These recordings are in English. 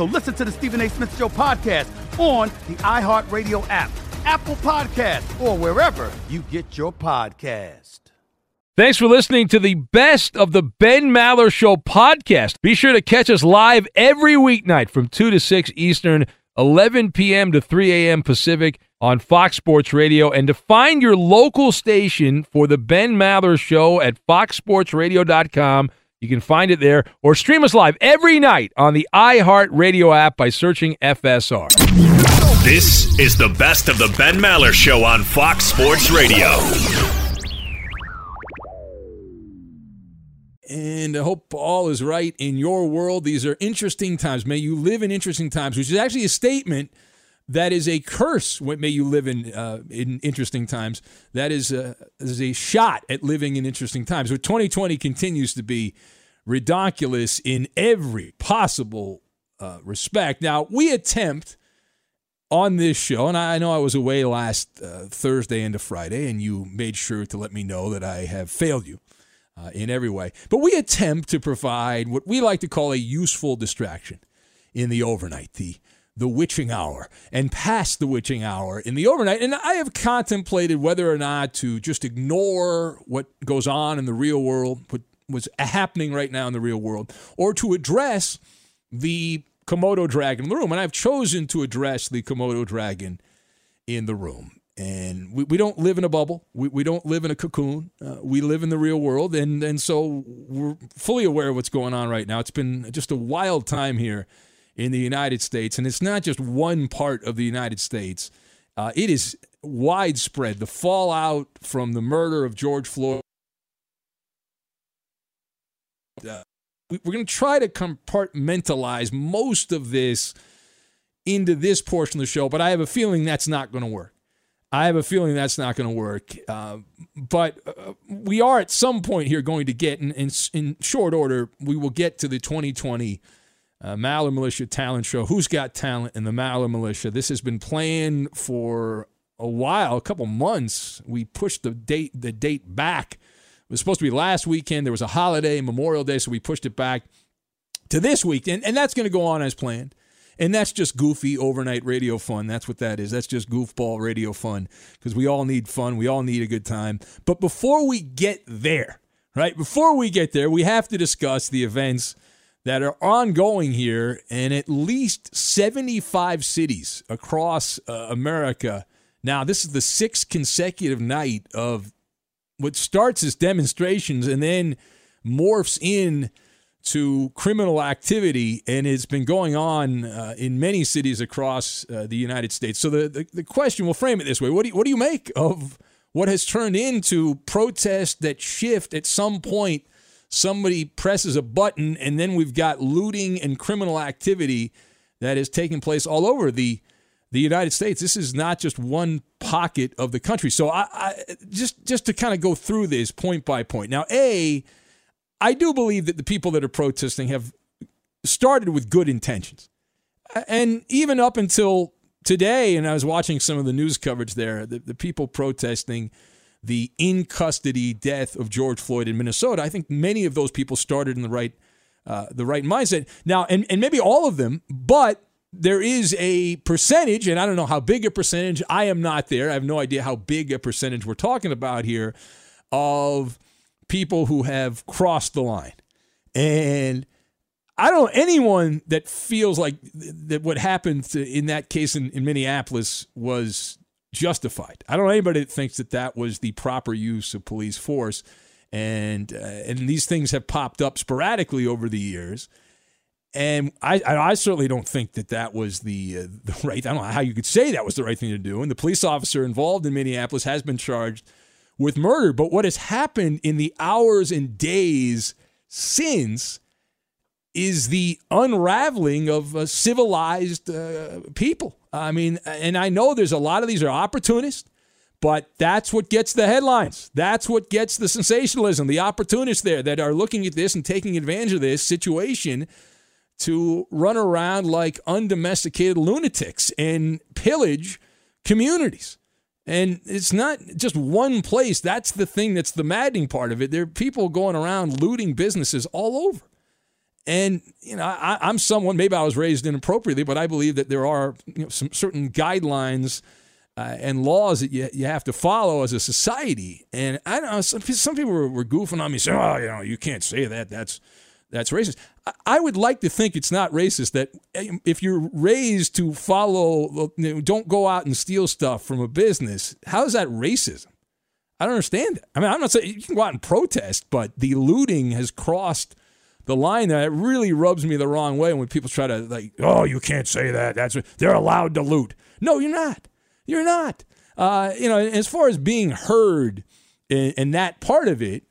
So listen to the Stephen A. Smith Show podcast on the iHeartRadio app, Apple Podcast, or wherever you get your podcast. Thanks for listening to the best of the Ben Maller Show podcast. Be sure to catch us live every weeknight from 2 to 6 Eastern, 11 p.m. to 3 a.m. Pacific on Fox Sports Radio. And to find your local station for the Ben Maller Show at foxsportsradio.com, you can find it there or stream us live every night on the iHeartRadio app by searching FSR. This is the best of the Ben Maller Show on Fox Sports Radio. And I hope all is right in your world. These are interesting times. May you live in interesting times, which is actually a statement that is a curse. What may you live in uh, in interesting times. That is a, is a shot at living in interesting times. But 2020 continues to be ridiculous in every possible uh, respect. Now we attempt on this show, and I know I was away last uh, Thursday into Friday, and you made sure to let me know that I have failed you. Uh, in every way. But we attempt to provide what we like to call a useful distraction in the overnight, the the witching hour and past the witching hour in the overnight. And I have contemplated whether or not to just ignore what goes on in the real world, what was happening right now in the real world, or to address the Komodo dragon in the room. And I've chosen to address the Komodo dragon in the room. And we, we don't live in a bubble. We, we don't live in a cocoon. Uh, we live in the real world. And, and so we're fully aware of what's going on right now. It's been just a wild time here in the United States, and it's not just one part of the United States. Uh, it is widespread. The fallout from the murder of George Floyd. Uh, we, we're going to try to compartmentalize most of this into this portion of the show, but I have a feeling that's not going to work. I have a feeling that's not going to work. Uh, but uh, we are at some point here going to get, in, in, in, short order, we will get to the 2020 uh, Maller Militia Talent Show. Who's got talent in the Maller Militia? This has been playing for a while, a couple months. We pushed the date the date back. It was supposed to be last weekend. There was a holiday, Memorial Day, so we pushed it back to this week, and, and that's going to go on as planned. And that's just goofy overnight radio fun. That's what that is. That's just goofball radio fun because we all need fun. We all need a good time. But before we get there, right, before we get there, we have to discuss the events that are ongoing here in at least 75 cities across uh, America. Now, this is the sixth consecutive night of what starts as demonstrations and then morphs in to criminal activity, and it's been going on uh, in many cities across uh, the United States. So the, the, the question, we'll frame it this way: What do you, what do you make of what has turned into protests that shift at some point? Somebody presses a button, and then we've got looting and criminal activity that is taking place all over the the United States. This is not just one pocket of the country. So I, I just just to kind of go through this point by point. Now, a I do believe that the people that are protesting have started with good intentions. And even up until today, and I was watching some of the news coverage there, the, the people protesting the in custody death of George Floyd in Minnesota, I think many of those people started in the right uh, the right mindset. Now, and, and maybe all of them, but there is a percentage, and I don't know how big a percentage, I am not there. I have no idea how big a percentage we're talking about here of people who have crossed the line. And I don't know anyone that feels like that what happened in that case in, in Minneapolis was justified. I don't know anybody that thinks that that was the proper use of police force. And uh, and these things have popped up sporadically over the years. And I, I certainly don't think that that was the uh, the right. I don't know how you could say that was the right thing to do. And the police officer involved in Minneapolis has been charged with murder. But what has happened in the hours and days since is the unraveling of uh, civilized uh, people. I mean, and I know there's a lot of these are opportunists, but that's what gets the headlines. That's what gets the sensationalism, the opportunists there that are looking at this and taking advantage of this situation to run around like undomesticated lunatics and pillage communities. And it's not just one place. That's the thing that's the maddening part of it. There are people going around looting businesses all over. And, you know, I, am someone, maybe I was raised inappropriately, but I believe that there are you know, some certain guidelines uh, and laws that you, you have to follow as a society. And I don't know, some, some people were, were goofing on me saying, oh, you know, you can't say that. That's, that's racist. I would like to think it's not racist that if you're raised to follow, you know, don't go out and steal stuff from a business, how is that racism? I don't understand. I mean, I'm not saying you can go out and protest, but the looting has crossed the line there. Really rubs me the wrong way when people try to, like, oh, you can't say that. That's They're allowed to loot. No, you're not. You're not. Uh, you know, as far as being heard in that part of it,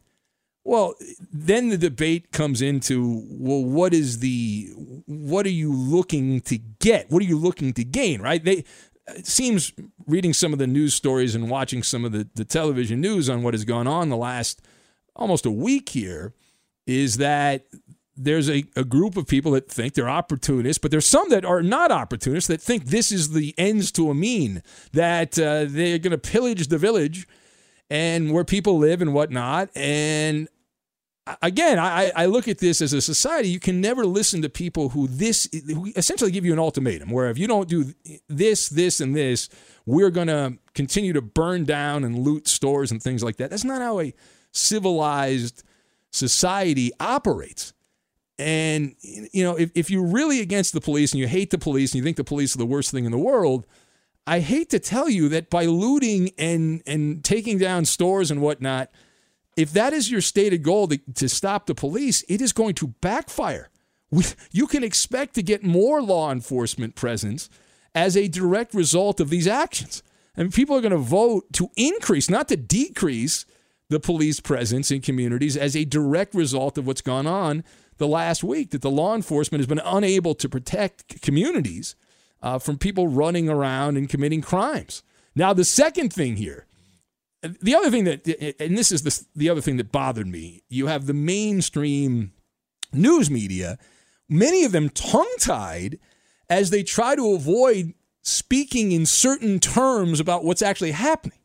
well, then the debate comes into well, what is the what are you looking to get? What are you looking to gain? Right? They it seems reading some of the news stories and watching some of the, the television news on what has gone on the last almost a week here is that there's a, a group of people that think they're opportunists, but there's some that are not opportunists that think this is the ends to a mean, that uh, they're going to pillage the village and where people live and whatnot. And again, I, I look at this as a society. You can never listen to people who this who essentially give you an ultimatum, where if you don't do this, this, and this, we're going to continue to burn down and loot stores and things like that. That's not how a civilized society operates. And you know, if, if you're really against the police and you hate the police and you think the police are the worst thing in the world, I hate to tell you that by looting and and taking down stores and whatnot, if that is your stated goal to, to stop the police, it is going to backfire. We, you can expect to get more law enforcement presence as a direct result of these actions. And people are going to vote to increase, not to decrease, the police presence in communities as a direct result of what's gone on the last week, that the law enforcement has been unable to protect communities uh, from people running around and committing crimes. Now, the second thing here, the other thing that, and this is the, the other thing that bothered me, you have the mainstream news media many of them tongue tied as they try to avoid speaking in certain terms about what's actually happening.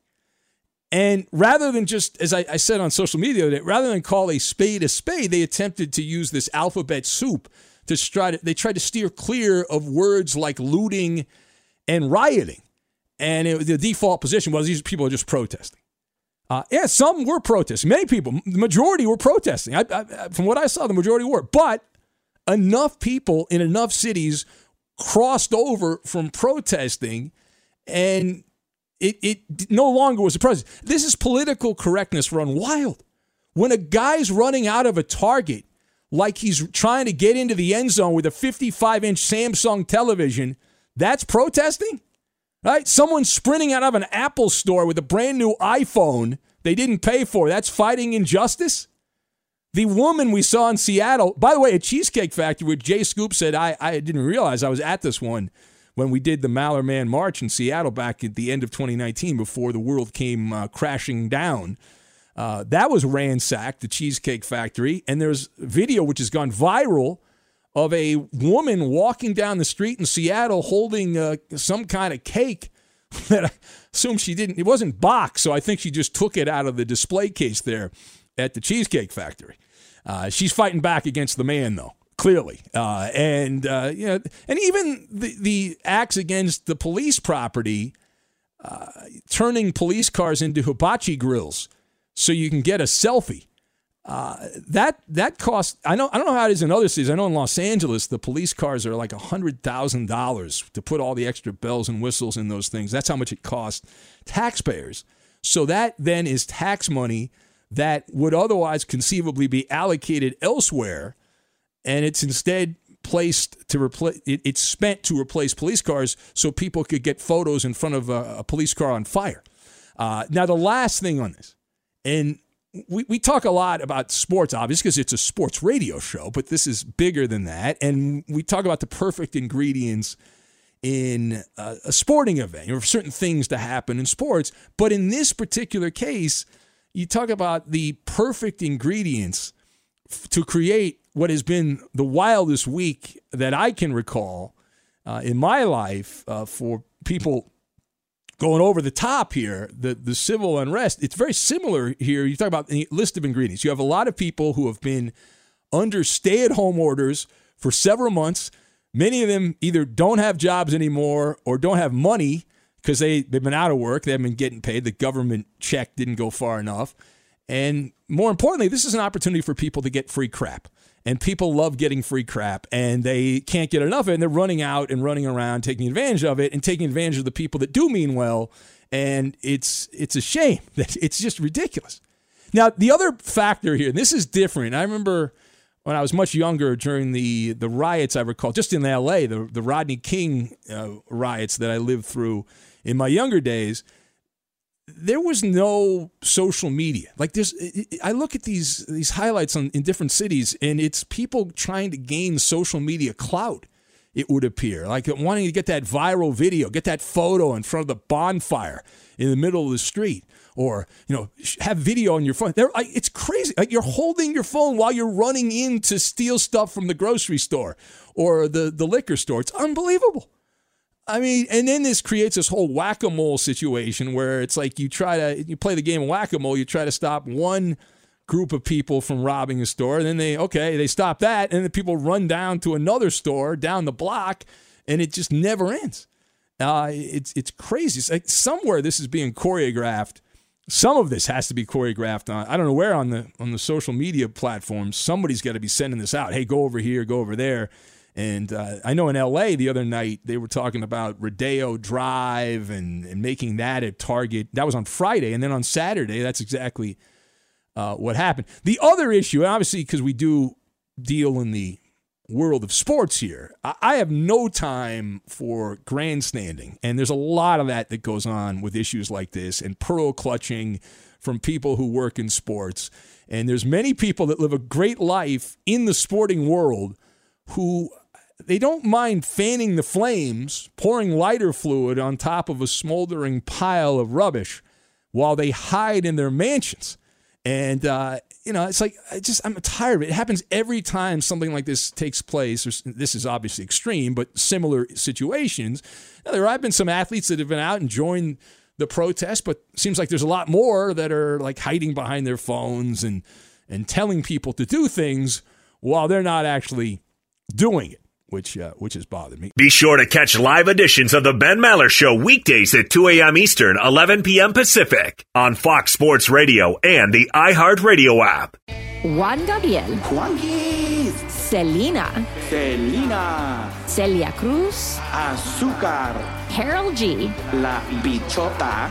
And rather than just, as I, I, said on social media, that rather than call a spade a spade, they attempted to use this alphabet soup to try to, they tried to steer clear of words like looting and rioting. And it, the default position was these people are just protesting. Uh, yeah, some were protesting. Many people, the majority were protesting. I, I, from what I saw, the majority were. But enough people in enough cities crossed over from protesting and it, it no longer was a president. This is political correctness run wild. When a guy's running out of a target like he's trying to get into the end zone with a 55 inch Samsung television, that's protesting? Right? Someone sprinting out of an Apple store with a brand new iPhone they didn't pay for. That's fighting injustice? The woman we saw in Seattle, by the way, a Cheesecake Factory, where Jay Scoop said, I, I didn't realize I was at this one when we did the Maller Man March in Seattle back at the end of 2019 before the world came uh, crashing down. Uh, that was ransacked, the Cheesecake Factory. And there's video which has gone viral of a woman walking down the street in Seattle holding uh, some kind of cake that I assume she didn't, it wasn't boxed, so I think she just took it out of the display case there at the Cheesecake Factory. Uh, she's fighting back against the man, though, clearly. Uh, and, uh, you know, and even the, the acts against the police property, uh, turning police cars into hibachi grills so you can get a selfie. Uh, that that cost I know I don't know how it is in other cities. I know in Los Angeles the police cars are like hundred thousand dollars to put all the extra bells and whistles in those things. That's how much it costs taxpayers. So that then is tax money that would otherwise conceivably be allocated elsewhere, and it's instead placed to replace. It, it's spent to replace police cars so people could get photos in front of a, a police car on fire. Uh, now, the last thing on this, and we, we talk a lot about sports, obviously, because it's a sports radio show, but this is bigger than that. And we talk about the perfect ingredients in a, a sporting event, or certain things to happen in sports. But in this particular case, you talk about the perfect ingredients to create what has been the wildest week that I can recall uh, in my life uh, for people going over the top here, the, the civil unrest. It's very similar here. You talk about the list of ingredients. You have a lot of people who have been under stay at home orders for several months. Many of them either don't have jobs anymore or don't have money because they, they've been out of work. They haven't been getting paid. The government check didn't go far enough. And more importantly, this is an opportunity for people to get free crap. And people love getting free crap and they can't get enough of it. And they're running out and running around taking advantage of it and taking advantage of the people that do mean well. And it's it's a shame that it's just ridiculous. Now, the other factor here, and this is different. I remember when I was much younger during the the riots I recall, just in LA, the, the Rodney King uh, riots that I lived through in my younger days, there was no social media. Like there's, I look at these these highlights on, in different cities, and it's people trying to gain social media clout. It would appear like wanting to get that viral video, get that photo in front of the bonfire in the middle of the street, or you know, have video on your phone. There, it's crazy. Like you're holding your phone while you're running in to steal stuff from the grocery store or the the liquor store. It's unbelievable. I mean, and then this creates this whole whack a mole situation where it's like you try to you play the game whack a mole, you try to stop one group of people from robbing a store, and then they okay, they stop that, and then people run down to another store down the block, and it just never ends. Uh, it's it's crazy. It's like somewhere this is being choreographed. Some of this has to be choreographed on I don't know where on the on the social media platforms. Somebody's got to be sending this out. Hey, go over here, go over there and uh, I know in LA the other night they were talking about Rodeo Drive and, and making that a target. That was on Friday. And then on Saturday, that's exactly uh, what happened. The other issue, obviously, because we do deal in the world of sports here, I, I have no time for grandstanding. And there's a lot of that that goes on with issues like this and pearl clutching from people who work in sports. And there's many people that live a great life in the sporting world who they don't mind fanning the flames, pouring lighter fluid on top of a smoldering pile of rubbish while they hide in their mansions. And uh, you know, it's like I just I'm tired of it. It happens every time something like this takes place. This is obviously extreme, but similar situations. Now, there have been some athletes that have been out and joined the protest, but seems like there's a lot more that are like hiding behind their phones and and telling people to do things while they're not actually doing it which uh, which has bothered me. Be sure to catch live editions of the Ben Maller Show weekdays at 2 a.m. Eastern, 11 p.m. Pacific on Fox Sports Radio and the iHeartRadio app. Juan Gabriel. Juanquis. Selena. Selena. Celia Cruz. Azúcar. Karol G. La Bichota.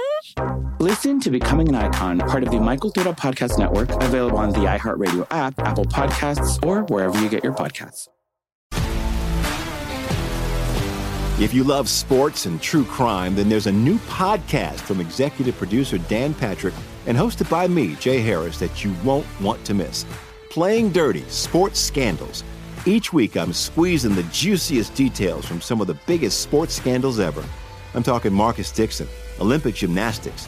Listen to Becoming an Icon, part of the My Cultura Podcast Network, available on the iHeartRadio app, Apple Podcasts, or wherever you get your podcasts. If you love sports and true crime, then there's a new podcast from executive producer Dan Patrick and hosted by me, Jay Harris, that you won't want to miss. Playing Dirty Sports Scandals. Each week, I'm squeezing the juiciest details from some of the biggest sports scandals ever. I'm talking Marcus Dixon, Olympic gymnastics,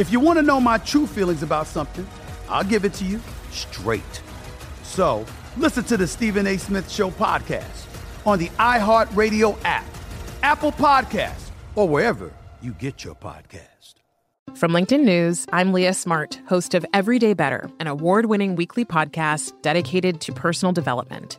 If you want to know my true feelings about something, I'll give it to you straight. So listen to the Stephen A. Smith Show podcast on the iHeartRadio app, Apple Podcasts, or wherever you get your podcast. From LinkedIn News, I'm Leah Smart, host of Everyday Better, an award winning weekly podcast dedicated to personal development.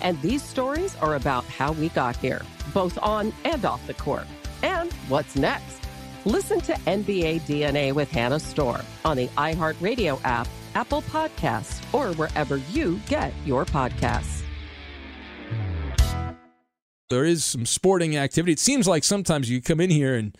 And these stories are about how we got here, both on and off the court. and what's next. Listen to NBA DNA with Hannah Storm on the iHeartRadio app, Apple Podcasts, or wherever you get your podcasts. There is some sporting activity. It seems like sometimes you come in here and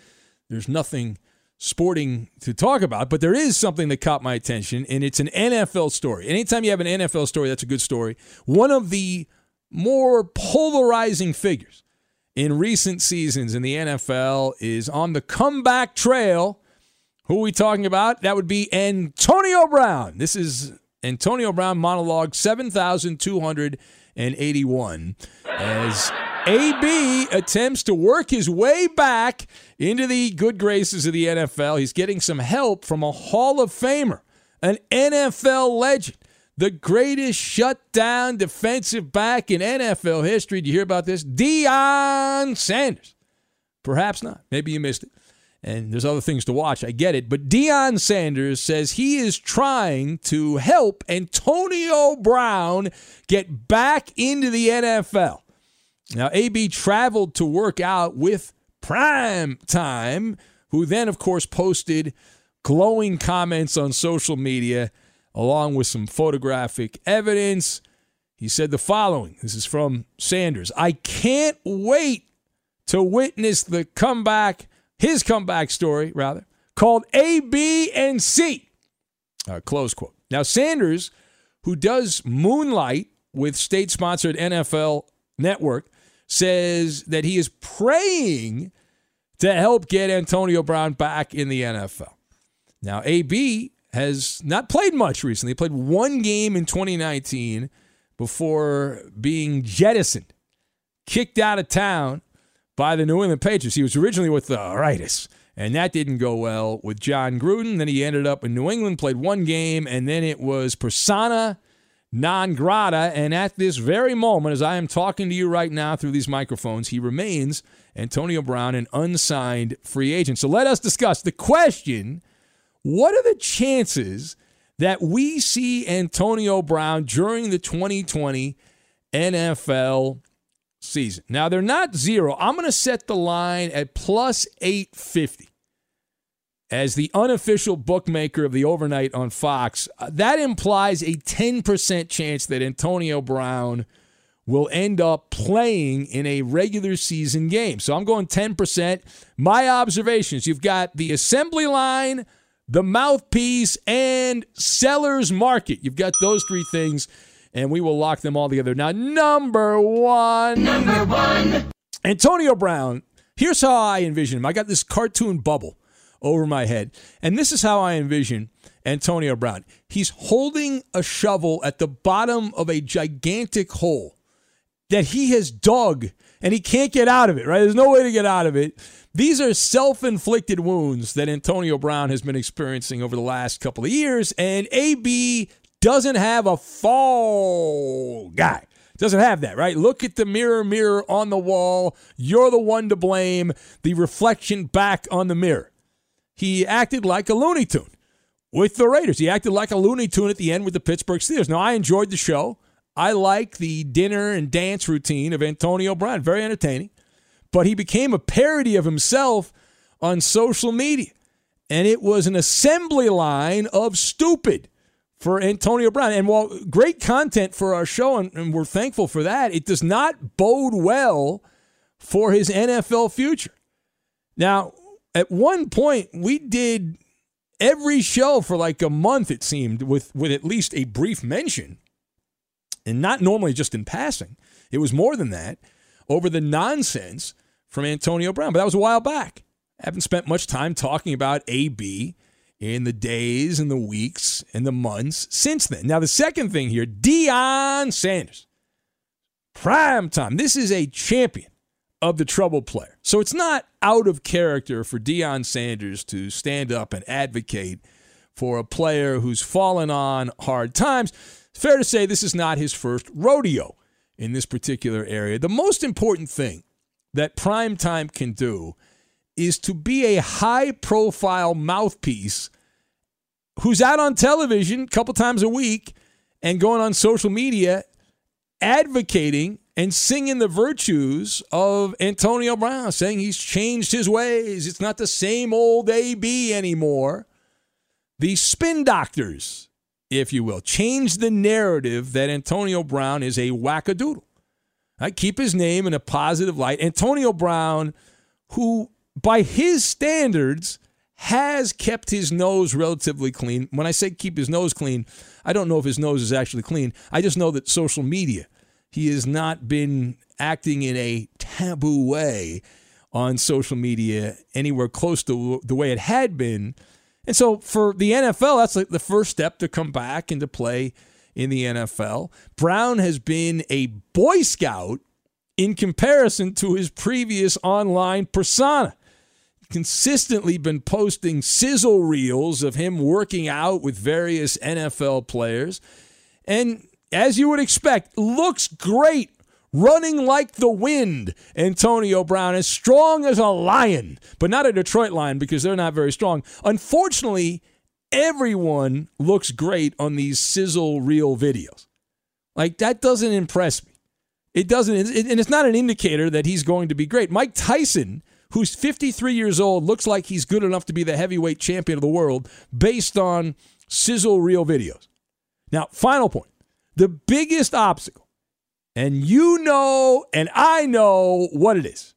there's nothing sporting to talk about, but there is something that caught my attention, and it's an NFL story. Anytime you have an NFL story, that's a good story. One of the more polarizing figures in recent seasons in the NFL is on the comeback trail. Who are we talking about? That would be Antonio Brown. This is Antonio Brown monologue 7,281 as AB attempts to work his way back into the good graces of the NFL. He's getting some help from a Hall of Famer, an NFL legend, the greatest shutdown defensive back in NFL history. Did you hear about this? Deion Sanders. Perhaps not. Maybe you missed it. And there's other things to watch. I get it. But Deion Sanders says he is trying to help Antonio Brown get back into the NFL. Now, AB traveled to work out with Prime Time, who then, of course, posted glowing comments on social media along with some photographic evidence. He said the following this is from Sanders I can't wait to witness the comeback, his comeback story, rather, called A, B, and C. Uh, close quote. Now, Sanders, who does moonlight with state sponsored NFL network, says that he is praying to help get Antonio Brown back in the NFL. Now, AB has not played much recently. He played one game in 2019 before being jettisoned, kicked out of town by the New England Patriots. He was originally with the Raiders, and that didn't go well with Jon Gruden. Then he ended up in New England, played one game, and then it was persona non grata. And at this very moment, as I am talking to you right now through these microphones, he remains Antonio Brown, an unsigned free agent. So let us discuss the question what are the chances that we see Antonio Brown during the 2020 NFL season? Now, they're not zero. I'm going to set the line at plus 850 as the unofficial bookmaker of the overnight on Fox, uh, that implies a 10% chance that Antonio Brown will end up playing in a regular season game. So I'm going 10%. My observations you've got the assembly line, the mouthpiece, and seller's market. You've got those three things, and we will lock them all together. Now, number one. Number one. Antonio Brown. Here's how I envision him I got this cartoon bubble over my head. And this is how I envision Antonio Brown. He's holding a shovel at the bottom of a gigantic hole that he has dug and he can't get out of it, right? There's no way to get out of it. These are self inflicted wounds that Antonio Brown has been experiencing over the last couple of years, and AB doesn't have a fall guy. Doesn't have that, right? Look at the mirror, mirror on the wall. You're the one to blame. The reflection back on the mirror he acted like a Looney Tune with the Raiders. He acted like a Looney Tune at the end with the Pittsburgh Steelers. Now, I enjoyed the show. I like the dinner and dance routine of Antonio Brown. Very entertaining. But he became a parody of himself on social media. And it was an assembly line of stupid for Antonio Brown. And while great content for our show, and, and we're thankful for that, it does not bode well for his NFL future. Now, at one point we did every show for like a month it seemed with with at least a brief mention and not normally just in passing. It was more than that over the nonsense from Antonio Brown but that was a while back. I haven't spent much time talking about AB in the days and the weeks and the months since then. Now the second thing here Deion Sanders. Prime time. This is a champion of the troubled player. So it's not out of character for Deion Sanders to stand up and advocate for a player who's fallen on hard times. It's fair to say this is not his first rodeo in this particular area. The most important thing that primetime can do is to be a high profile mouthpiece who's out on television a couple times a week and going on social media advocating and singing the virtues of Antonio Brown, saying he's changed his ways. It's not the same old AB anymore. The spin doctors, if you will, Change the narrative that Antonio Brown is a wackadoodle. I keep his name in a positive light. Antonio Brown, who by his standards has kept his nose relatively clean. When I say keep his nose clean, I don't know if his nose is actually clean. I just know that social media he has not been acting in a taboo way on social media anywhere close to the way it had been. And so for the NFL, that's like the first step to come back into play in the NFL. Brown has been a Boy Scout in comparison to his previous online persona. Consistently been posting sizzle reels of him working out with various NFL players. And as you would expect, looks great, running like the wind. Antonio Brown, as strong as a lion, but not a Detroit lion because they're not very strong. Unfortunately, everyone looks great on these sizzle reel videos. Like, that doesn't impress me. It doesn't, and it's not an indicator that he's going to be great. Mike Tyson, who's 53 years old, looks like he's good enough to be the heavyweight champion of the world based on sizzle reel videos. Now, final point the biggest obstacle, and you know, and I know what it is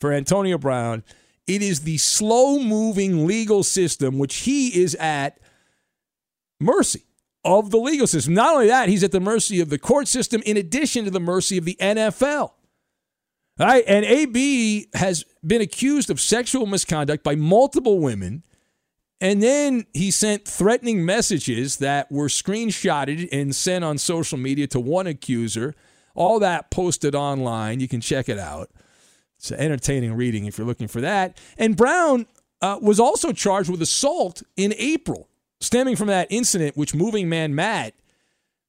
for Antonio Brown, it is the slow moving legal system, which he is at mercy of the legal system. Not only that, he's at the mercy of the court system, in addition to the mercy of the NFL. Right, and AB has been accused of sexual misconduct by multiple women and then he sent threatening messages that were screenshotted and sent on social media to one accuser. All that posted online. You can check it out. It's entertaining reading if you're looking for that. And Brown uh, was also charged with assault in April, stemming from that incident which Moving Man Matt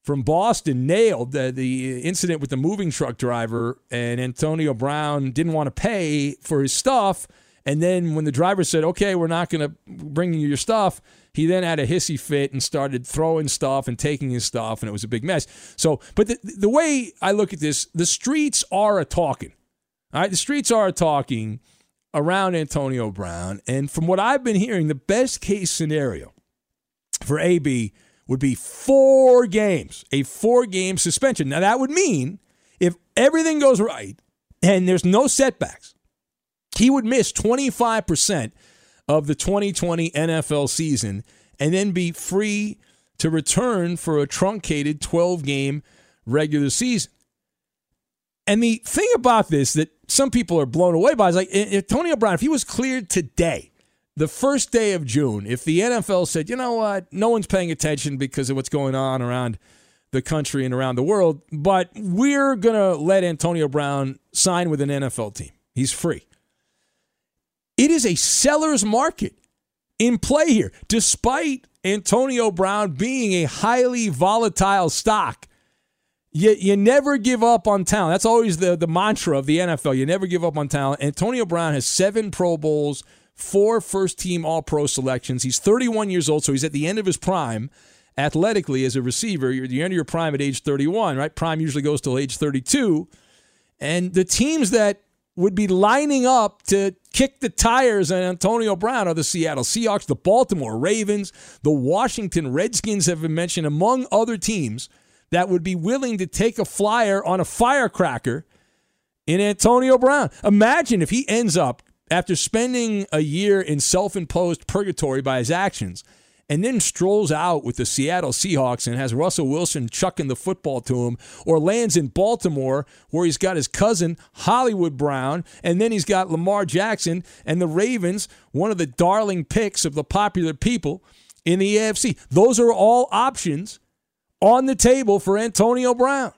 from Boston nailed the, the incident with the moving truck driver, and Antonio Brown didn't want to pay for his stuff and then when the driver said, okay, we're not going to bring you your stuff, he then had a hissy fit and started throwing stuff and taking his stuff, and it was a big mess. So, but the, the way I look at this, the streets are a talking. All right, the streets are a talking around Antonio Brown. And from what I've been hearing, the best case scenario for AB would be four games, a four game suspension. Now, that would mean if everything goes right and there's no setbacks, he would miss 25% of the 2020 NFL season and then be free to return for a truncated 12 game regular season. And the thing about this that some people are blown away by is like Antonio Brown, if he was cleared today, the first day of June, if the NFL said, you know what, no one's paying attention because of what's going on around the country and around the world, but we're going to let Antonio Brown sign with an NFL team. He's free. It is a seller's market in play here, despite Antonio Brown being a highly volatile stock. You, you never give up on talent. That's always the, the mantra of the NFL. You never give up on talent. Antonio Brown has seven Pro Bowls, four first team All Pro selections. He's 31 years old, so he's at the end of his prime athletically as a receiver. You're at the end of your prime at age 31, right? Prime usually goes till age 32. And the teams that would be lining up to kick the tires on Antonio Brown are the Seattle Seahawks, the Baltimore Ravens, the Washington Redskins have been mentioned, among other teams that would be willing to take a flyer on a firecracker in Antonio Brown. Imagine if he ends up, after spending a year in self imposed purgatory by his actions, and then strolls out with the Seattle Seahawks and has Russell Wilson chucking the football to him, or lands in Baltimore where he's got his cousin Hollywood Brown, and then he's got Lamar Jackson and the Ravens, one of the darling picks of the popular people in the AFC. Those are all options on the table for Antonio Brown.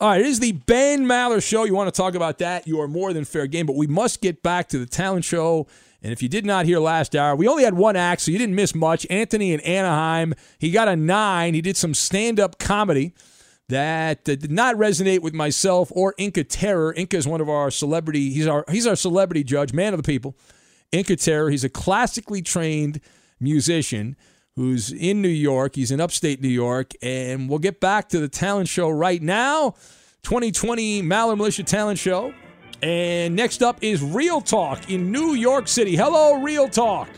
All right, it is the Ben Maller Show. You want to talk about that? You are more than fair game, but we must get back to the talent show and if you did not hear last hour, we only had one act, so you didn't miss much. Anthony in Anaheim, he got a nine. He did some stand up comedy that did not resonate with myself or Inca Terror. Inca is one of our celebrity, he's our, he's our celebrity judge, man of the people. Inca Terror, he's a classically trained musician who's in New York. He's in upstate New York. And we'll get back to the talent show right now. 2020 Maller Militia Talent Show. And next up is Real Talk in New York City. Hello, Real Talk.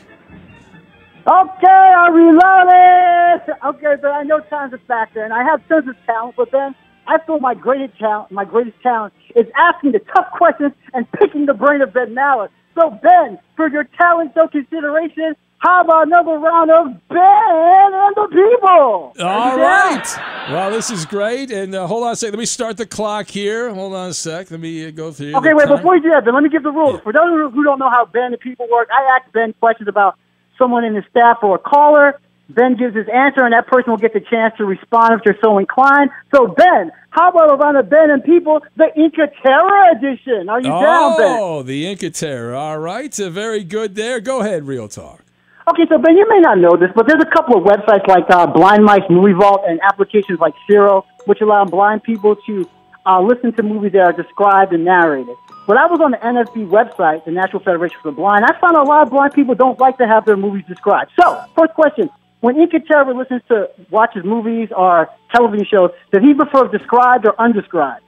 Okay, I reloaded. Okay, but I know time's a factor, and I have tons of talent. But then I feel my greatest talent, my greatest talent, is asking the tough questions and picking the brain of Ben Maller. So Ben, for your talent show consideration, how about another round of Ben and the people? All right. Well, this is great. And uh, hold on a sec. Let me start the clock here. Hold on a sec. Let me uh, go through. Okay, wait. time. Before you do that, Ben, let me give the rules. For those who don't know how Ben and the people work, I ask Ben questions about someone in the staff or a caller. Ben gives his answer, and that person will get the chance to respond if they're so inclined. So, Ben, how about a round of Ben and people, the Inca Terror edition? Are you down, Ben? Oh, the Inca Terror. All right. Uh, very good there. Go ahead, Real Talk. Okay, so Ben, you may not know this, but there's a couple of websites like uh, Blind Mice Movie Vault and applications like Zero, which allow blind people to uh, listen to movies that are described and narrated. When I was on the NFB website, the National Federation for the Blind, I found a lot of blind people don't like to have their movies described. So, first question: When Inca Terror listens to watches movies or television shows, does he prefer described or undescribed?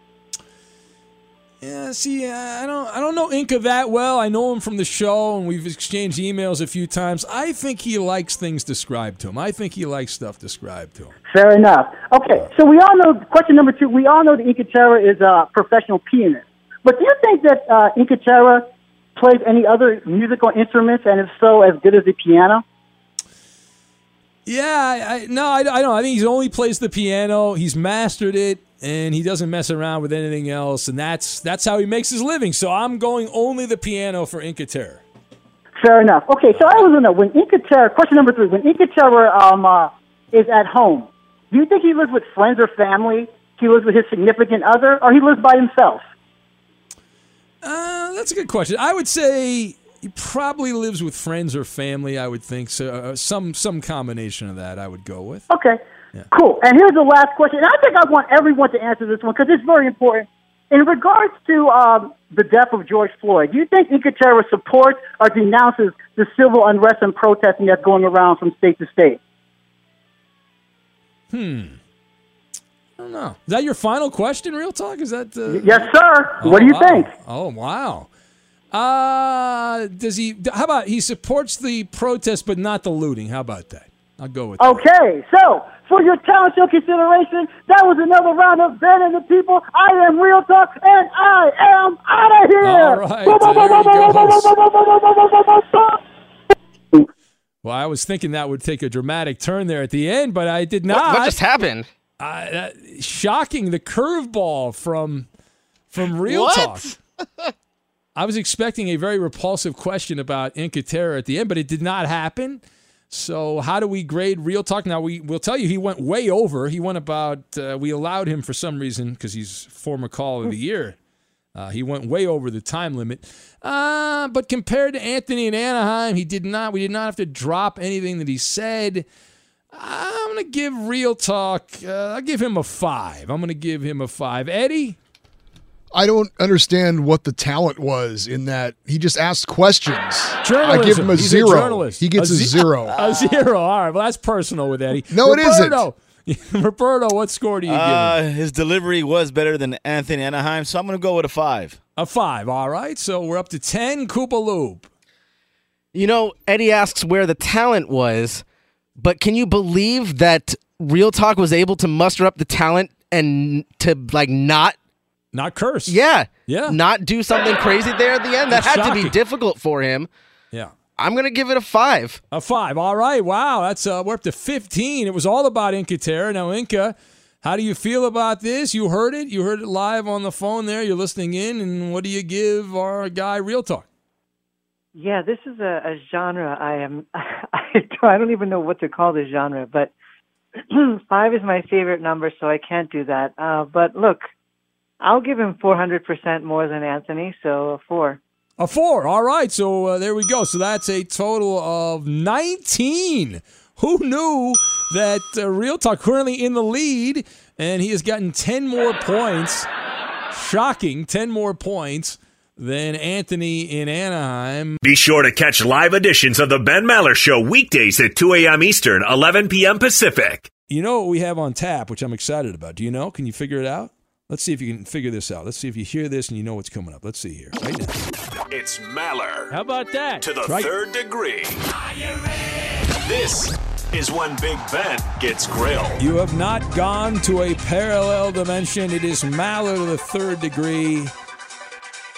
Yeah, see, uh, I don't, I don't know Inca that well. I know him from the show, and we've exchanged emails a few times. I think he likes things described to him. I think he likes stuff described to him. Fair enough. Okay, so we all know, question number two, we all know that Inca Terra is a professional pianist. But do you think that uh, Inca Terra plays any other musical instruments, and if so, as good as the piano? Yeah, I, I, no, I, I don't. I think he only plays the piano. He's mastered it, and he doesn't mess around with anything else. And that's that's how he makes his living. So I'm going only the piano for Inca Terror. Fair enough. Okay, so I was know when Inca Terra, question number three, when Inca Terra um, uh, is at home, do you think he lives with friends or family? He lives with his significant other, or he lives by himself? Uh, that's a good question. I would say he probably lives with friends or family. I would think so. Uh, some some combination of that. I would go with. Okay. Cool. And here's the last question. And I think I want everyone to answer this one because it's very important. In regards to um, the death of George Floyd, do you think Inca Terra supports or denounces the civil unrest and protesting that's going around from state to state? Hmm. I don't know. Is that your final question, Real Talk? Is that? Uh, Yes, sir. what do you wow. think? Oh wow. Uh, does he? How about he supports the protest but not the looting? How about that? I'll go with. Okay, so for your talent show consideration, that was another round of Ben and the People. I am Real Talk, and I am out of here. All right, Boom, boom, boom. Well, I was thinking that would take a dramatic turn there at the end, but I did not. what just happened? Uh, uh, shocking the curveball from from Real What? Talk. I was expecting a very repulsive question about Inca Terror at the end, but it did not happen. So how do we grade Real Talk? Now we will tell you he went way over. He went about. Uh, we allowed him for some reason because he's former Call of the Year. Uh, he went way over the time limit. Uh, but compared to Anthony in Anaheim, he did not. We did not have to drop anything that he said. I'm gonna give Real Talk. Uh, I'll give him a five. I'm gonna give him a five. Eddie. I don't understand what the talent was in that he just asked questions. Journalism. I give him a He's zero. journalist. He gets a, zero. A zero. All right. Well, that's personal with Eddie. No, it isn't. Roberto. Roberto, what score do you Uh, give him? his delivery was better than Anthony Anaheim, so I'm going to go with a five. A five. All right. So we're up to ten. Koopa Loop. You know, Eddie asks where the talent was, but can you believe that Real Talk was able to muster up the talent and to like not not curse? Yeah. Yeah. Not do something crazy there at the end? That That's had to be difficult for him. Yeah. I'm going to give it a 5. A five. All right. Wow. That's uh, we're up to fifteen. It was all about Inca Terra. Now, Inca, how do you feel about this? You heard it. You heard it live on the phone. There. You're listening in. And what do you give our guy Real Talk? Yeah, this is a, a genre I am. I don't, I don't even know what to call this genre, but five is my favorite number, so I can't do that. Uh, but look, I'll give him 400% more than Anthony, so a four. A four. All right. So uh, there we go. So that's a total of 19. Who knew that uh, Real Talk currently in the lead and he has gotten 10 more points? Shocking. 10 more points than Anthony in Anaheim. Be sure to catch live editions of The Ben Maller Show weekdays at 2 a.m. Eastern, 11 p.m. Pacific. You know what we have on tap, which I'm excited about. Do you know? Can you figure it out? Let's see if you can figure this out. Let's see if you hear this and you know what's coming up. Let's see here. Right now. It's Maller. How about that? To the right. third degree. This is when Big Ben gets grilled. You have not gone to a parallel dimension. It is Maller to the third degree.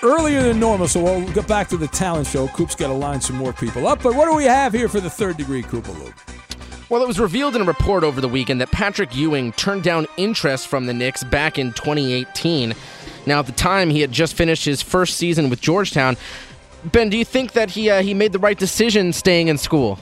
Earlier than normal, so we'll get back to the talent show. Coop's got to line some more people up. But what do we have here for the third degree, Koopaloo? Well, it was revealed in a report over the weekend that Patrick Ewing turned down interest from the Knicks back in 2018. Now, at the time, he had just finished his first season with Georgetown. Ben, do you think that he uh, he made the right decision staying in school?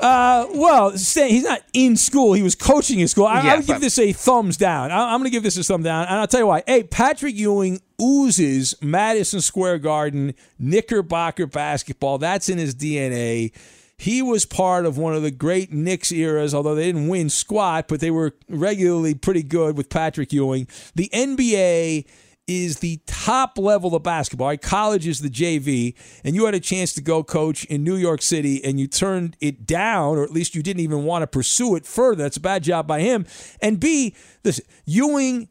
Uh, well, say he's not in school. He was coaching in school. I, Yeah, I would give this a thumbs down. I, I'm going to give this a thumb down, and I'll tell you why. Hey, Patrick Ewing oozes Madison Square Garden Knickerbocker basketball. That's in his DNA. He was part of one of the great Knicks eras, although they didn't win squat, but they were regularly pretty good with Patrick Ewing. The NBA is the top level of basketball. Right? College is the JV, and you had a chance to go coach in New York City, and you turned it down, or at least you didn't even want to pursue it further. That's a bad job by him. And B, listen, Ewing.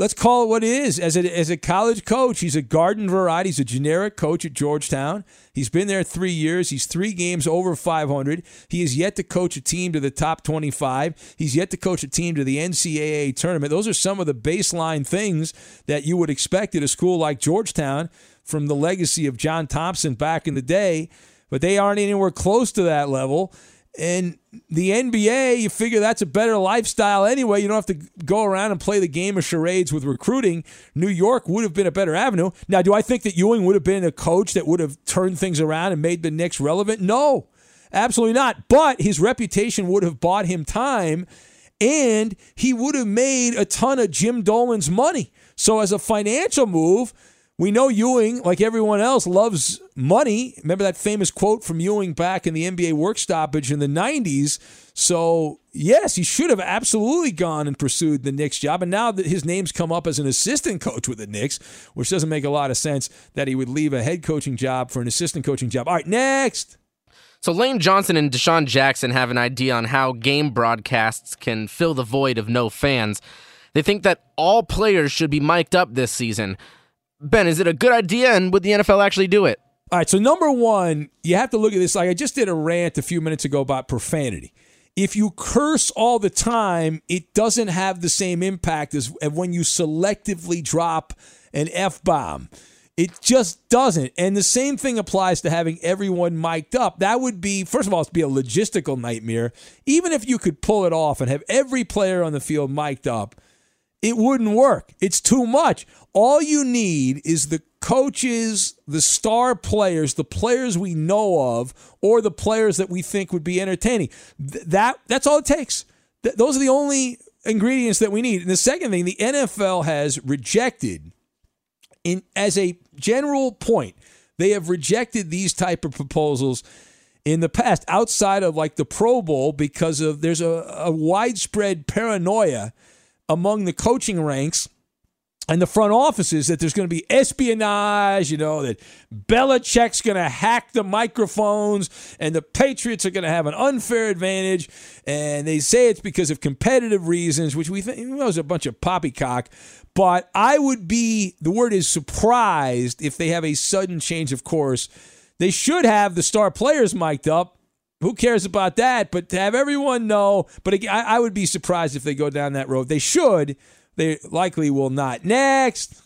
Let's call it what it is. As a, as a college coach, he's a garden variety. He's a generic coach at Georgetown. He's been there three years. He's three games over 500. He has yet to coach a team to the top 25. He's yet to coach a team to the NCAA tournament. Those are some of the baseline things that you would expect at a school like Georgetown from the legacy of John Thompson back in the day, but they aren't anywhere close to that level. And the NBA, you figure that's a better lifestyle anyway. You don't have to go around and play the game of charades with recruiting. New York would have been a better avenue. Now, do I think that Ewing would have been a coach that would have turned things around and made the Knicks relevant? No, absolutely not. But his reputation would have bought him time and he would have made a ton of Jim Dolan's money. So, as a financial move, we know Ewing, like everyone else, loves money. Remember that famous quote from Ewing back in the NBA work stoppage in the 90s? So, yes, he should have absolutely gone and pursued the Knicks job. And now that his name's come up as an assistant coach with the Knicks, which doesn't make a lot of sense that he would leave a head coaching job for an assistant coaching job. All right, next. So Lane Johnson and DeSean Jackson have an idea on how game broadcasts can fill the void of no fans. They think that all players should be mic'd up this season. Ben, is it a good idea and would the NFL actually do it? All right, so number one, you have to look at this. Like I just did a rant a few minutes ago about profanity. If you curse all the time, it doesn't have the same impact as when you selectively drop an F bomb. It just doesn't. And the same thing applies to having everyone mic'd up. That would be, first of all, it'd be a logistical nightmare. Even if you could pull it off and have every player on the field mic'd up, it wouldn't work. It's too much. All you need is the coaches, the star players, the players we know of, or the players that we think would be entertaining. Th- that that's all it takes. Th- those are the only ingredients that we need. And the second thing, the NFL has rejected in as a general point, they have rejected these type of proposals in the past outside of like the Pro Bowl because of there's a, a widespread paranoia among the coaching ranks and the front offices that there's going to be espionage, you know, that Belichick's going to hack the microphones and the Patriots are going to have an unfair advantage. And they say it's because of competitive reasons, which we think you know, is a bunch of poppycock. But I would be, the word is surprised if they have a sudden change of course. They should have the star players mic'd up. Who cares about that? But to have everyone know, but again, I, I would be surprised if they go down that road. They should. They likely will not. Next.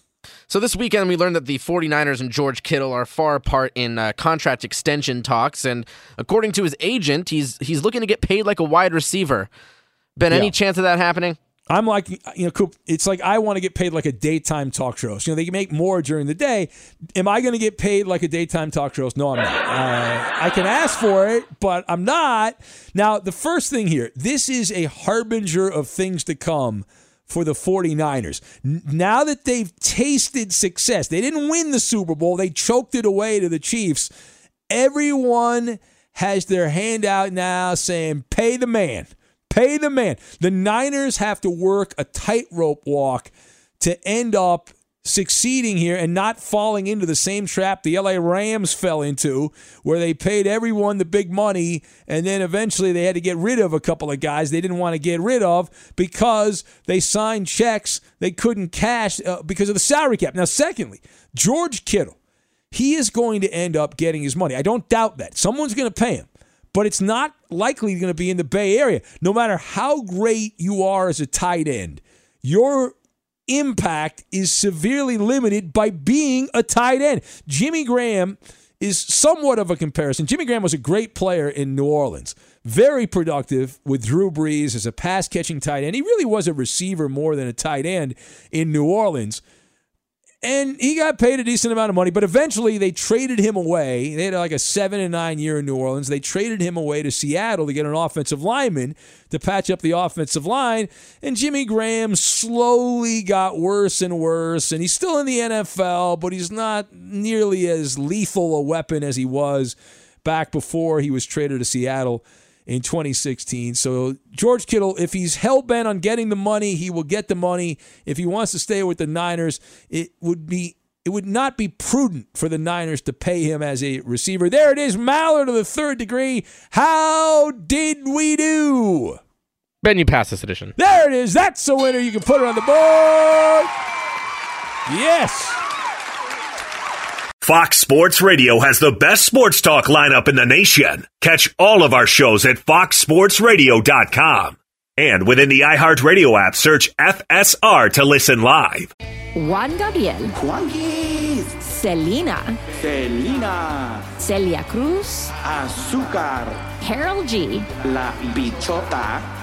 So this weekend, we learned that the 49ers and George Kittle are far apart in uh, contract extension talks, and according to his agent, he's he's looking to get paid like a wide receiver. Ben, any chance of that happening? I'm like, you know, Coop, it's like I want to get paid like a daytime talk show. So, you know, they make more during the day. Am I going to get paid like a daytime talk show? No, I'm not. Uh, I can ask for it, but I'm not. Now, the first thing here, this is a harbinger of things to come for the 49ers. Now that they've tasted success, they didn't win the Super Bowl, they choked it away to the Chiefs. Everyone has their hand out now saying, pay the man. Pay the man. The Niners have to work a tightrope walk to end up succeeding here and not falling into the same trap the LA Rams fell into, where they paid everyone the big money and then eventually they had to get rid of a couple of guys they didn't want to get rid of because they signed checks they couldn't cash uh, because of the salary cap. Now, secondly, George Kittle, he is going to end up getting his money. I don't doubt that. Someone's going to pay him. But it's not likely going to be in the Bay Area. No matter how great you are as a tight end, your impact is severely limited by being a tight end. Jimmy Graham is somewhat of a comparison. Jimmy Graham was a great player in New Orleans, very productive with Drew Brees as a pass catching tight end. He really was a receiver more than a tight end in New Orleans. And he got paid a decent amount of money, but eventually they traded him away. They had like a seven and nine year in New Orleans. They traded him away to Seattle to get an offensive lineman to patch up the offensive line. And Jimmy Graham slowly got worse and worse. And he's still in the NFL, but he's not nearly as lethal a weapon as he was back before he was traded to Seattle in 2016. So George Kittle, if he's hell bent on getting the money, he will get the money. If he wants to stay with the Niners, it would be it would not be prudent for the Niners to pay him as a receiver. There it is, Maller to the third degree. How did we do? Ben, you pass this edition. There it is. That's a winner. You can put it on the board. Yes. Fox Sports Radio has the best sports talk lineup in the nation. Catch all of our shows at foxsportsradio.com. And within the iHeartRadio app, search FSR to listen live. Juan Gabriel. Juanquis. Selena. Selena. Celia Cruz. Azúcar. Karol G. La Bichota.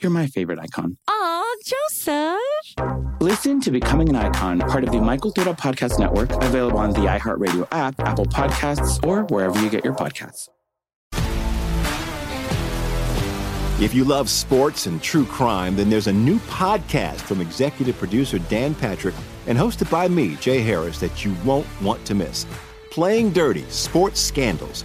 You're my favorite icon. Aw, Joseph. Listen to Becoming an Icon, part of the My Cultura Podcast Network, available on the iHeartRadio app, Apple Podcasts, or wherever you get your podcasts. If you love sports and true crime, then there's a new podcast from executive producer Dan Patrick and hosted by me, Jay Harris, that you won't want to miss. Playing Dirty Sports Scandals.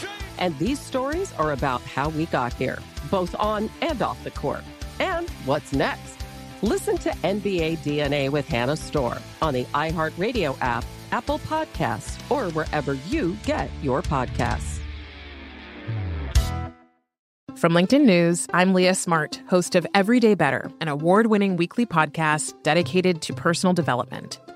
And these stories are about how we got here, both on and off the court. And what's next? Listen to NBA DNA with Hannah Storm on the iHeartRadio app, Apple Podcasts, or wherever you get your podcasts. From LinkedIn News, I'm Leah Smart, host of Everyday Better, an award winning weekly podcast dedicated to personal development.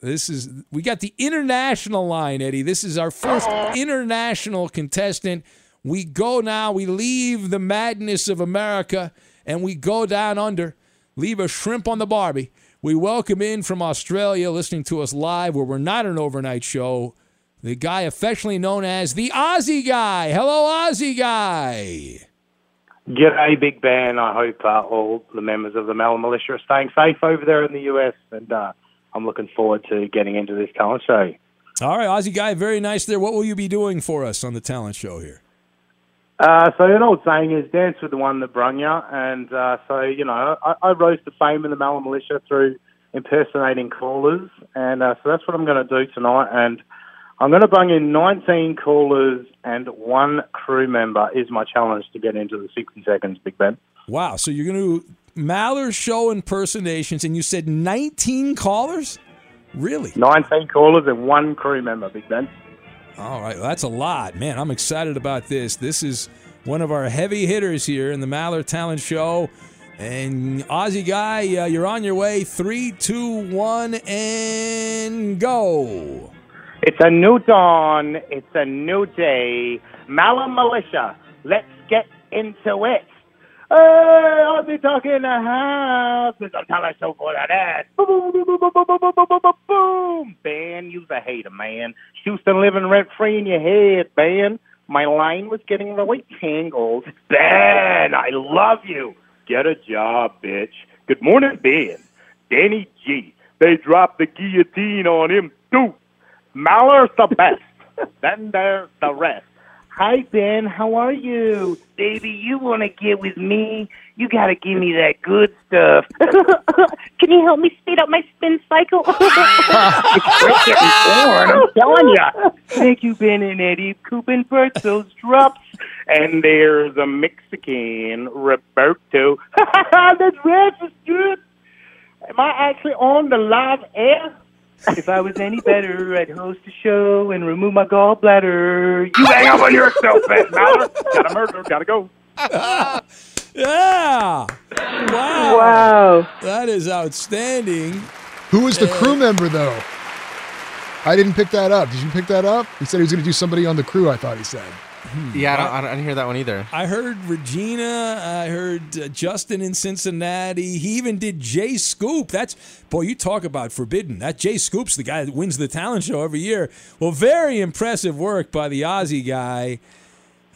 this is we got the international line, Eddie. This is our first international contestant. We go now, we leave the madness of America and we go down under, leave a shrimp on the barbie. We welcome in from Australia, listening to us live, where we're not an overnight show, the guy affectionately known as the Aussie Guy. Hello, Aussie Guy. G'day, Big Ben. I hope uh, all the members of the Maller Militia are staying safe over there in the US, and uh, I'm looking forward to getting into this talent show. All right, Aussie Guy, very nice there. What will you be doing for us on the talent show here? Uh, so an old saying is dance with the one that brung you, and uh, so you know I, I rose to fame in the Maller Militia through impersonating callers, and uh, so that's what I'm going to do tonight. And I'm going to bring in 19 callers and one crew member is my challenge to get into the 60 seconds, Big Ben. Wow, so you're going to Maller show impersonations, and you said 19 callers? Really? 19 callers and one crew member, Big Ben. All right, well, that's a lot. Man, I'm excited about this. This is one of our heavy hitters here in the Maller Talent Show. And Aussie guy, uh, you're on your way. Three, two, one, and go. It's a new dawn. It's a new day. Maller Militia, let's get into it. Hey, I'll be talking in the house. There's a talent show for that. Boom, boom, boom, boom, boom, boom, boom, boom, boom, boom, boom. Ben, you's a hater, man. Houston living rent free in your head, Ben. My line was getting really tangled. Ben, I love you. Get a job, bitch. Good morning, Ben. Danny G. They dropped the guillotine on him, too. Maller's the best. then there's the rest. Hi, Ben. How are you? Baby, you want to get with me? You got to give me that good stuff. Can you help me speed up my spin cycle? it's great getting born, I'm telling you. Thank you, Ben and Eddie. Cooping first those drops. And there's a Mexican, Roberto. That's registered. Am I actually on the live air? If I was any better, I'd host a show and remove my gallbladder. You hang up on yourself, Ben Mallard. Gotta murder, gotta go. Yeah. Wow. Wow. That is outstanding. Who was the crew member, though? I didn't pick that up. Did you pick that up? He said he was going to do somebody on the crew, I thought he said. Yeah, I, don't, I, don't, hear that one either. I heard Regina. I heard uh, Justin in Cincinnati. He even did Jay Scoop. That's boy, you talk about forbidden. That Jay Scoop's the guy that wins the talent show every year. Well, very impressive work by the Aussie guy.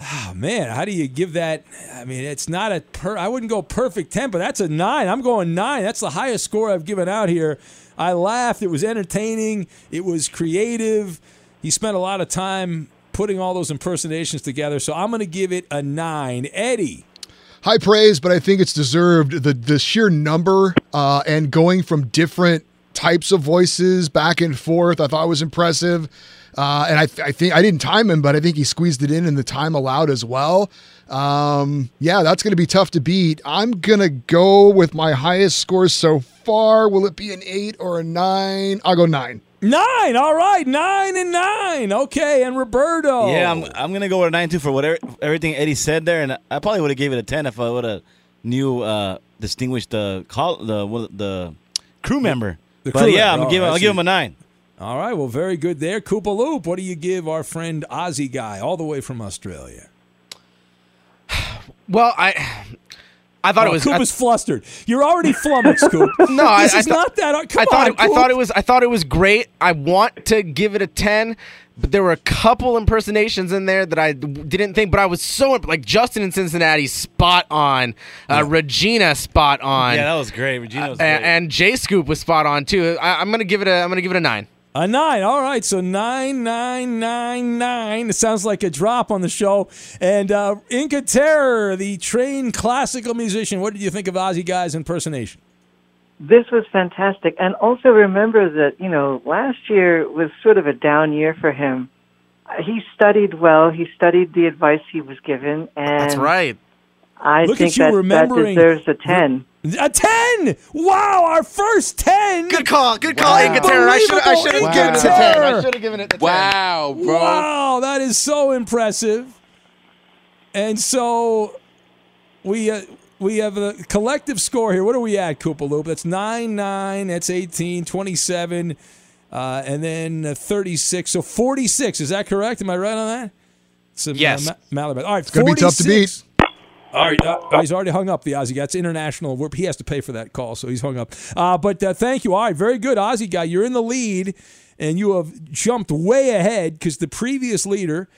Oh man, how do you give that? I mean, it's not a per. I wouldn't go perfect ten, but that's a nine. I'm going nine. That's the highest score I've given out here. I laughed. It was entertaining. It was creative. He spent a lot of time putting all those impersonations together. So I'm going to give it a nine. Eddie. High praise, but I think it's deserved. The the sheer number uh, and going from different types of voices back and forth, I thought was impressive. Uh, and I, th- I think I didn't time him, but I think he squeezed it in in the time allowed as well. Um, yeah, that's going to be tough to beat. I'm going to go with my highest score so far. Will it be an eight or a nine? I'll go nine. Nine. All right, nine and nine. Okay, and Roberto. Yeah, I'm, I'm gonna go with a nine two for whatever everything Eddie said there, and I probably would have gave it a ten if I would have knew uh, distinguished the call the the crew member. The but crew yeah, member. I'm Oh, giving I I'll give him a nine. All right, well, very good there. Koopa Loop, what do you give our friend Aussie guy all the way from Australia? Well, I I thought Oh, it was Koopa's flustered. You're already flummoxed, Coop. No, I, this I is thought- not that. Come I thought on, it, I thought it was I thought it was great. I want to give it a ten, but there were a couple impersonations in there that I didn't think. But I was so like Justin in Cincinnati, spot on. Uh, Regina, spot on. Yeah, that was great. Regina was A- great. and J Scoop was spot on too. I, I'm gonna give it a I'm gonna give it a nine. A nine. All right. So nine, nine, nine, nine. It sounds like a drop on the show. And uh, Inca Terror, the trained classical musician. What did you think of Aussie Guy's impersonation? This was fantastic. And also remember that, you know, last year was sort of a down year for him. Uh, He studied well. He studied the advice he was given. And That's right. I Look think at you that, that deserves a 10. A 10! Wow, our first 10! Good call. Good call, Inca Terror. I should I should have Unbelievable given it a ten. Terror. I should have given it the ten. Wow, bro. Wow, that is so impressive. And so we uh, we have a collective score here. What are we at, Koopa Loop? That's 9 9, that's 18, 27, uh, and then uh, 36. So 46. Is that correct? Am I right on that? Some, Yes. Uh, Ma- Malabar. All right, It's gonna be tough to 46. All right, uh, he's already hung up the Aussie guy. It's international. He has to pay for that call, so he's hung up. Uh, but uh, thank you. All right, very good, Aussie guy. You're in the lead, and you have jumped way ahead because the previous leader,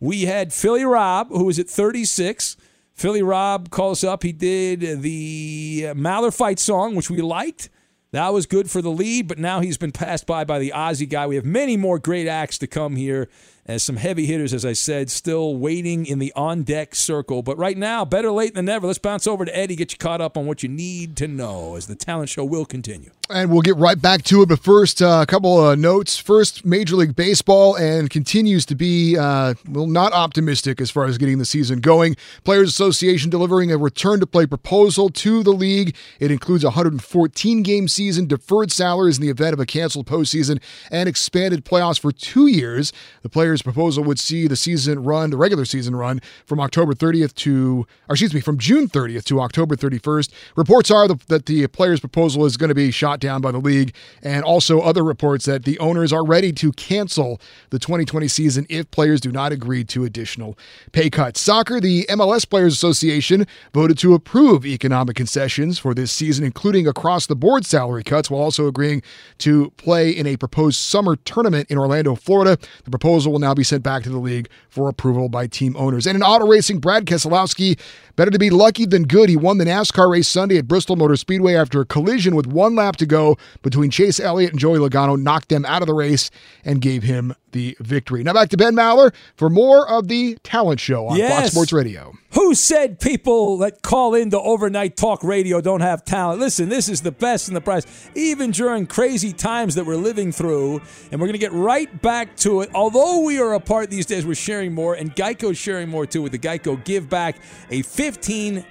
we had Philly Rob, who was at 36. Philly Rob calls up. He did the Maller fight song, which we liked. That was good for the lead, but now he's been passed by by the Aussie guy. We have many more great acts to come here as some heavy hitters, as I said, still waiting in the on deck circle. But right now, better late than never. Let's bounce over to Eddie, get you caught up on what you need to know as the talent show will continue. And we'll get right back to it. But first, uh, a couple of notes. First, Major League Baseball and continues to be, uh, well, not optimistic as far as getting the season going. Players Association delivering a return to play proposal to the league. It includes a 114 game season, deferred salaries in the event of a canceled postseason, and expanded playoffs for two years. The players' proposal would see the season run, the regular season run, from October 30th to, or excuse me, from June 30th to October 31st. Reports are the, that the players' proposal is going to be shot down by the league, and also other reports that the owners are ready to cancel the 2020 season if players do not agree to additional pay cuts. Soccer, the MLS Players Association voted to approve economic concessions for this season, including across the board salary cuts, while also agreeing to play in a proposed summer tournament in Orlando, Florida. The proposal will now be sent back to the league for approval by team owners. And in auto racing, Brad Keselowski, better to be lucky than good. He won the NASCAR race Sunday at Bristol Motor Speedway after a collision with one lap to go between Chase Elliott and Joey Logano, knocked them out of the race and gave him the victory. Now back to Ben Maller for more of the talent show on Fox Sports Radio. Who said people that call into overnight talk radio don't have talent? Listen, this is the best in the price, even during crazy times that we're living through. And we're going to get right back to it. Although we are apart these days, we're sharing more, and Geico's sharing more too with the Geico Give Back, a 15%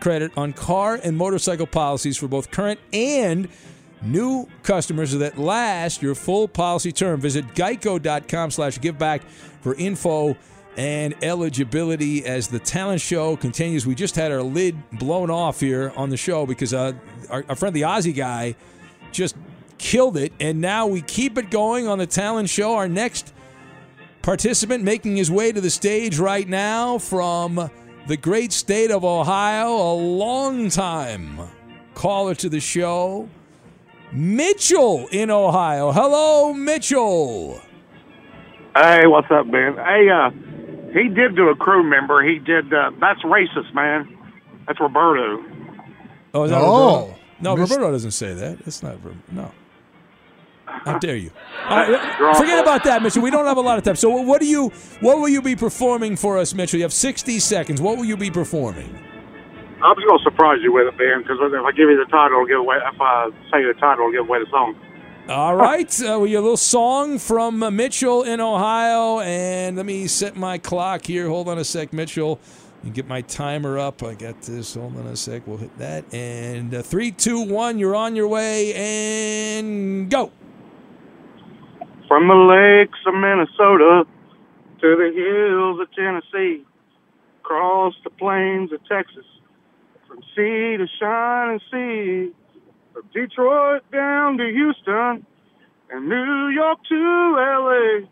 credit on car and motorcycle policies for both current and new customers that last your full policy term. Visit geico.com slash giveback for info and eligibility as the talent show continues. We just had our lid blown off here on the show because uh, our, our friend the Aussie guy just killed it, and now we keep it going on the talent show. Our next participant making his way to the stage right now from the great state of Ohio, a long time caller to the show, Mitchell in Ohio. Hello, Mitchell. Hey, what's up, Ben? Hey, uh, he did do a crew member. He did. Uh, that's racist, man. That's Roberto. Oh, is that Oh. Roberto? No, Missed- Roberto doesn't say that. That's not Roberto. No. How dare you? All right, forget about that, Mitchell. We don't have a lot of time. So, what do you? What will you be performing for us, Mitchell? You have 60 seconds. What will you be performing? I'm just gonna surprise you with it, Ben, because if I give you the title, it'll give away. If I say the title, it'll give away the song. All right, uh, we have a little song from Mitchell in Ohio, and let me set my clock here. Hold on a sec, Mitchell. You get my timer up. I got this. Hold on a sec. We'll hit that. And uh, three, two, one. You're on your way. And go. From the lakes of Minnesota to the hills of Tennessee, across the plains of Texas, from sea to shining sea, from Detroit down to Houston, and New York to LA.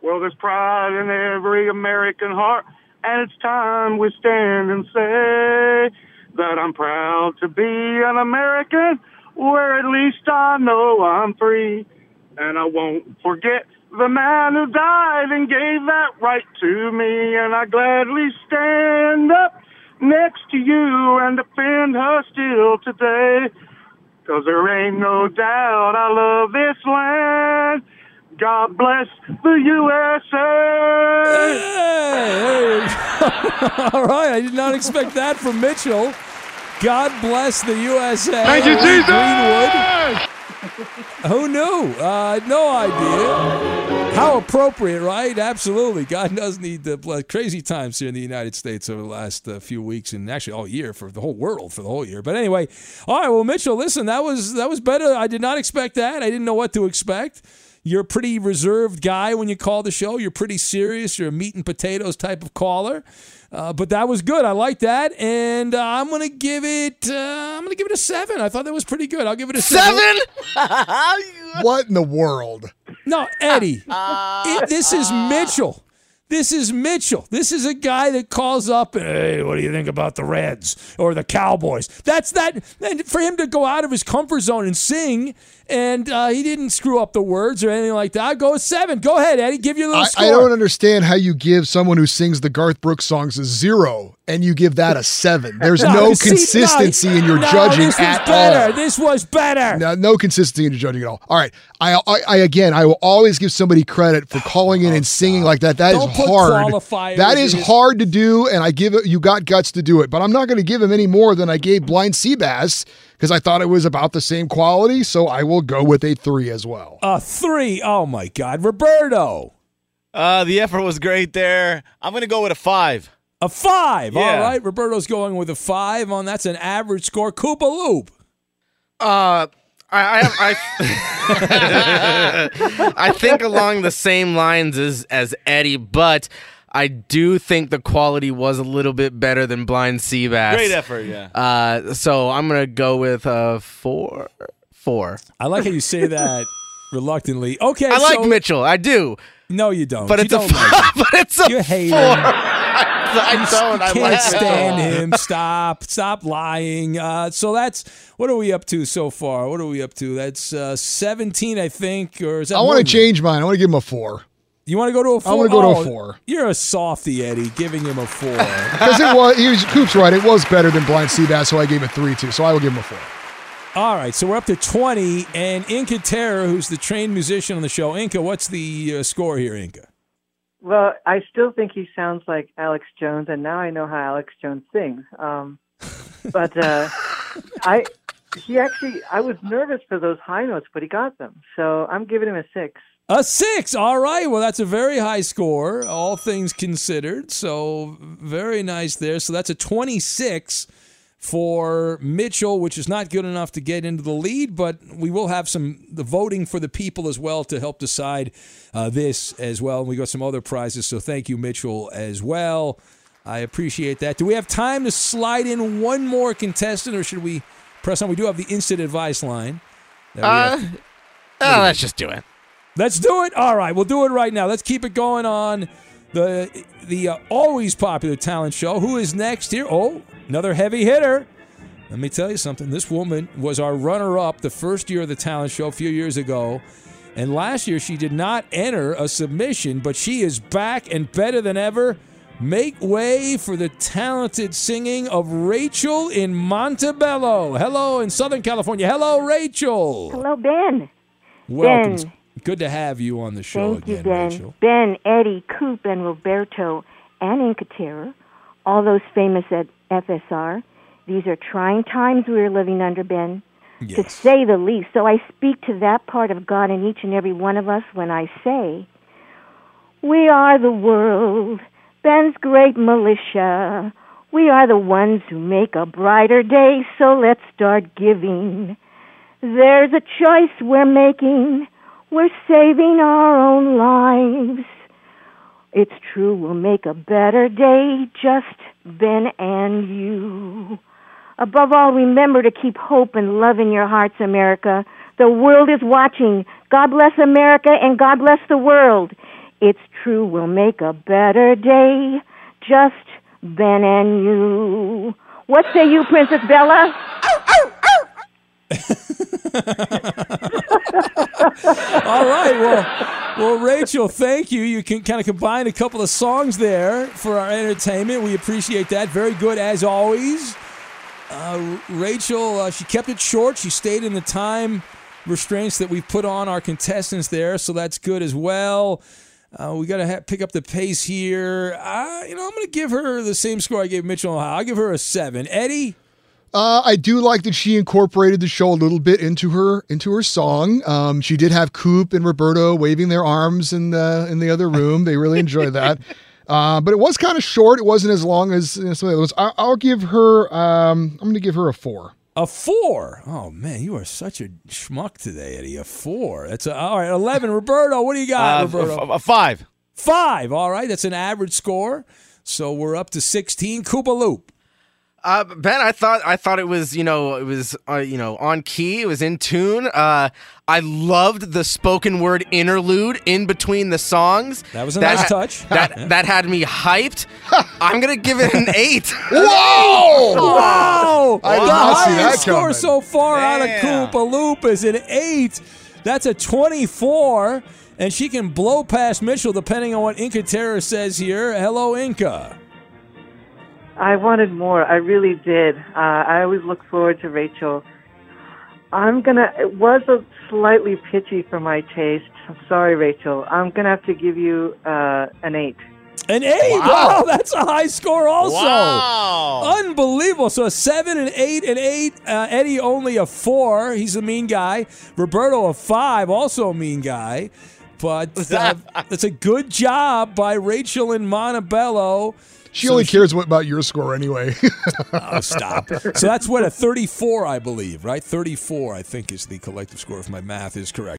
Well, there's pride in every American heart, and it's time we stand and say that I'm proud to be an American, where at least I know I'm free. And I won't forget the man who died and gave that right to me. And I gladly stand up next to you and defend her still today. Cause there ain't no doubt I love this land. God bless the USA. All right. I did not expect that from Mitchell. God bless the USA. Thank you, Jesus! Greenwood. Who knew? Uh, no idea. How appropriate, right? Absolutely. God does need the bless. Crazy times here in the United States over the last uh, few weeks, and actually all year for the whole world for the whole year. But anyway, all right. Well, Mitchell, listen, that was that was better. I did not expect that. I didn't know what to expect. You're a pretty reserved guy when you call the show. You're pretty serious. You're a meat and potatoes type of caller. Uh, but that was good. I like that, and uh, I'm gonna give it. Uh, I'm gonna give it a seven. I thought that was pretty good. I'll give it a seven. what in the world? No, Eddie. it- this is Mitchell. This is Mitchell. This is a guy that calls up, hey, what do you think about the Reds or the Cowboys? That's that. And for him to go out of his comfort zone and sing, and uh, he didn't screw up the words or anything like that. I'd go with seven. Go ahead, Eddie. Give you a little I, score. I don't understand how you give someone who sings the Garth Brooks songs a zero and you give that a seven. There's no, see, consistency in your no, judging this was at better. all. This was better. No, no consistency in your judging at all. All right, I, I, I again, I will always give somebody credit for calling in and singing like that. That is Oh, Don't put hard. That his- hard to do, and I give it. You got guts to do it, but I'm not going to give him any more than I gave Blind Seabass because I thought it was about the same quality. So I will go with a three as well. A three. Oh my God, Roberto. Uh, the effort was great there. I'm gonna go with a five. A five. All Yeah. right. Roberto's going with a five on that's an average score. Koopa Loop. Uh, I I, I, I think along the same lines as as Eddie, but I do think the quality was a little bit better than Blind Seabass. Great effort, yeah. Uh, so I'm gonna go with a four. Four. I like how you say that reluctantly. Okay. I like Mitchell. I do. No, you don't. But You it's a don't four. like him. but it's a You hate four. him. I You don't. I can't like stand him. Stop. Stop lying. Uh, so that's what are we up to so far? What are we up to? That's uh, 17, I think, or is that? I want to change mine. I want to give him a four You want to go to a four? I wanna go to a Oh, four. You're a softy, Eddie, giving him a four. because it was. He was Coop's right. It was better than Blind Seabass, so I gave it three too. So I will give him a four. All right, so we're up to 20, and Inca Terra, who's the trained musician on the show. Inca, what's the uh, score here, Inca? Well, I still think he sounds like Alex Jones, and now I know how Alex Jones sings. Um, but uh, I, he actually, I was nervous for those high notes, but he got them. So I'm giving him a six. A six. All right. Well, that's a very high score, all things considered. So very nice there. So that's a 26 for Mitchell, which is not good enough to get into the lead, but we will have some the voting for the people as well to help decide uh, this as well. And we got some other prizes. So thank you, Mitchell, as well. I appreciate that. Do we have time to slide in one more contestant, or should we press on? We do have the instant advice line. that Uh, uh, let's just do it. Let's do it. All right, we'll do it right now. Let's keep it going on the the uh, always popular talent show. Who is next here? Oh, another heavy hitter. Let me tell you something. This woman was our runner up the first year of the talent show a few years ago. And last year she did not enter a submission, but she is back and better than ever. Make way for the talented singing of Rachel in Montebello. Hello in Southern California. Hello, Rachel. Hello, Ben. Welcome. Ben. Good to have you on the show Thank you, again, Ben. Rachel. Ben, Eddie, Coop, and Roberto, and Incatera, all those famous at FSR. These are trying times we are living under, Ben, to say the least. So I speak to that part of God in each and every one of us when I say, We are the world, Ben's great militia. We are the ones who make a brighter day, so let's start giving. There's a choice we're making. We're saving our own lives. It's true, we'll make a better day, just Ben and you. Above all, remember to keep hope and love in your hearts, America. The world is watching. God bless America and God bless the world. It's true, we'll make a better day, just Ben and you. What say you, Princess Bella? All right. Well, well, Rachel, thank you. You can kind of combine a couple of songs there for our entertainment. We appreciate that. Very good as always. Uh, Rachel, uh, she kept it short. She stayed in the time restraints that we've put on our contestants there, so that's good as well. Uh, we got to ha- pick up the pace here. Uh, you know, I'm going to give her the same score I gave Mitchell. I'll give her a seven. Eddie. Uh, I do like that she incorporated the show a little bit into her into her song. Um, she did have Coop and Roberto waving their arms in the in the other room. They really enjoyed that. Uh, but it was kind of short. It wasn't as long as you know, some of the others. I, I'll give her. Um, I'm going to give her a four. A four. Oh man, you are such a schmuck today, Eddie. A four. That's a, all right. Eleven. Roberto, what do you got, Uh, Roberto? a- a five. Five. All right. That's an average score. So we're up to sixteen. Koopa Loop. Uh, ben, I thought I thought it was you know it was uh, you know on key. It was in tune. Uh, I loved the spoken word interlude in between the songs. That was a nice ha- touch. That that had me hyped. I'm gonna give it an eight. Whoa! Wow! I did the not see highest that score coming. so far out of Damn. Koopa Loop is an eight. That's a 24, and she can blow past Mitchell depending on what Inca Terror says here. Hello, Inca. I wanted more. I really did. Uh, I always look forward to Rachel. I'm gonna. It was a slightly pitchy for my taste. I'm sorry, Rachel. I'm gonna have to give you uh, an eight. An eight. Wow. that's a high score also. Wow. Unbelievable. So a seven, an eight, an eight. Uh, Eddie only a four. He's a mean guy. Roberto a five, also a mean guy. But uh, that's a good job by Rachel and Montebello. She So only cares what about your score anyway. Oh, stop. so that's what a 34, I believe, right? 34, I think, is the collective score if my math is correct.